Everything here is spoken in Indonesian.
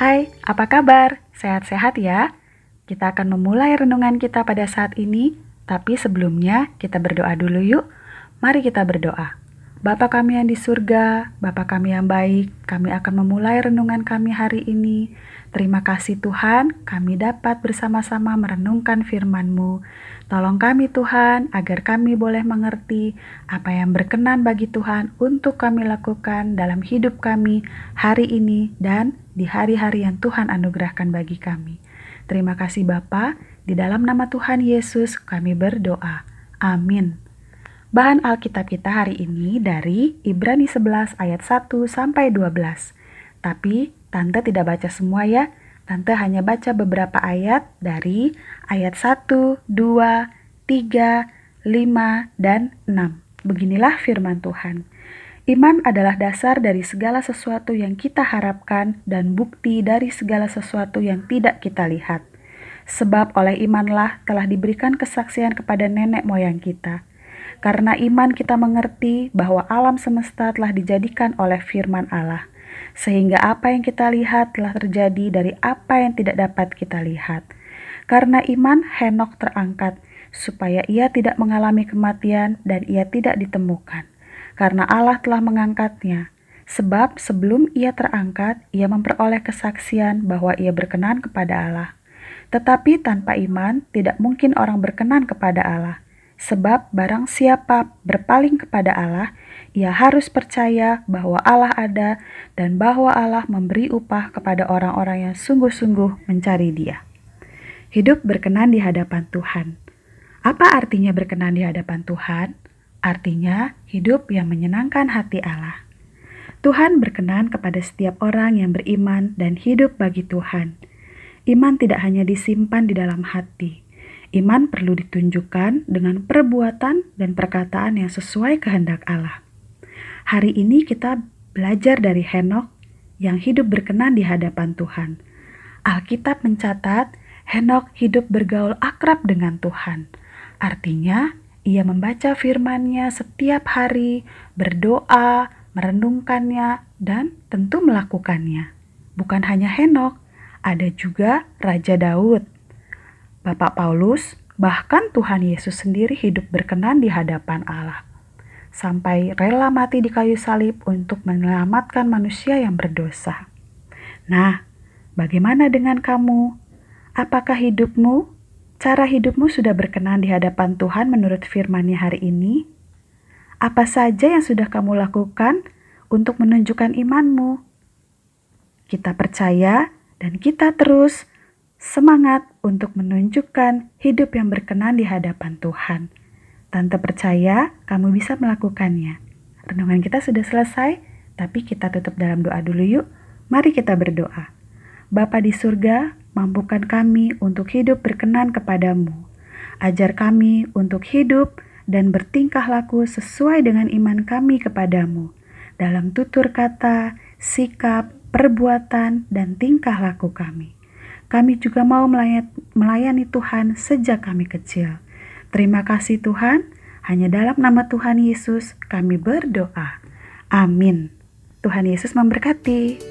Hai, apa kabar? Sehat-sehat ya? Kita akan memulai renungan kita pada saat ini, tapi sebelumnya kita berdoa dulu yuk. Mari kita berdoa. Bapa kami yang di surga, Bapa kami yang baik, kami akan memulai renungan kami hari ini. Terima kasih Tuhan, kami dapat bersama-sama merenungkan firman-Mu. Tolong kami Tuhan, agar kami boleh mengerti apa yang berkenan bagi Tuhan untuk kami lakukan dalam hidup kami hari ini dan di hari-hari yang Tuhan anugerahkan bagi kami. Terima kasih Bapa, di dalam nama Tuhan Yesus kami berdoa. Amin. Bahan Alkitab kita hari ini dari Ibrani 11 ayat 1 sampai 12. Tapi Tante tidak baca semua ya, Tante hanya baca beberapa ayat dari ayat 1, 2, 3, 5, dan 6. Beginilah firman Tuhan. Iman adalah dasar dari segala sesuatu yang kita harapkan dan bukti dari segala sesuatu yang tidak kita lihat. Sebab oleh imanlah telah diberikan kesaksian kepada nenek moyang kita. Karena iman kita mengerti bahwa alam semesta telah dijadikan oleh firman Allah sehingga apa yang kita lihat telah terjadi dari apa yang tidak dapat kita lihat. Karena iman, Henok terangkat, supaya ia tidak mengalami kematian dan ia tidak ditemukan. Karena Allah telah mengangkatnya, sebab sebelum ia terangkat, ia memperoleh kesaksian bahwa ia berkenan kepada Allah. Tetapi tanpa iman, tidak mungkin orang berkenan kepada Allah. Sebab barang siapa berpaling kepada Allah, ia harus percaya bahwa Allah ada dan bahwa Allah memberi upah kepada orang-orang yang sungguh-sungguh mencari Dia. Hidup berkenan di hadapan Tuhan. Apa artinya berkenan di hadapan Tuhan? Artinya hidup yang menyenangkan hati Allah. Tuhan berkenan kepada setiap orang yang beriman dan hidup bagi Tuhan. Iman tidak hanya disimpan di dalam hati, Iman perlu ditunjukkan dengan perbuatan dan perkataan yang sesuai kehendak Allah. Hari ini kita belajar dari Henok yang hidup berkenan di hadapan Tuhan. Alkitab mencatat Henok hidup bergaul akrab dengan Tuhan. Artinya, ia membaca firman-Nya setiap hari, berdoa, merenungkannya, dan tentu melakukannya. Bukan hanya Henok, ada juga Raja Daud Bapak Paulus, bahkan Tuhan Yesus sendiri hidup berkenan di hadapan Allah, sampai rela mati di kayu salib untuk menyelamatkan manusia yang berdosa. Nah, bagaimana dengan kamu? Apakah hidupmu, cara hidupmu sudah berkenan di hadapan Tuhan menurut firman-Nya hari ini? Apa saja yang sudah kamu lakukan untuk menunjukkan imanmu? Kita percaya dan kita terus semangat untuk menunjukkan hidup yang berkenan di hadapan Tuhan. Tante percaya kamu bisa melakukannya. Renungan kita sudah selesai, tapi kita tutup dalam doa dulu yuk. Mari kita berdoa. Bapa di surga, mampukan kami untuk hidup berkenan kepadamu. Ajar kami untuk hidup dan bertingkah laku sesuai dengan iman kami kepadamu. Dalam tutur kata, sikap, perbuatan, dan tingkah laku kami. Kami juga mau melayani Tuhan sejak kami kecil. Terima kasih Tuhan, hanya dalam nama Tuhan Yesus kami berdoa. Amin. Tuhan Yesus memberkati.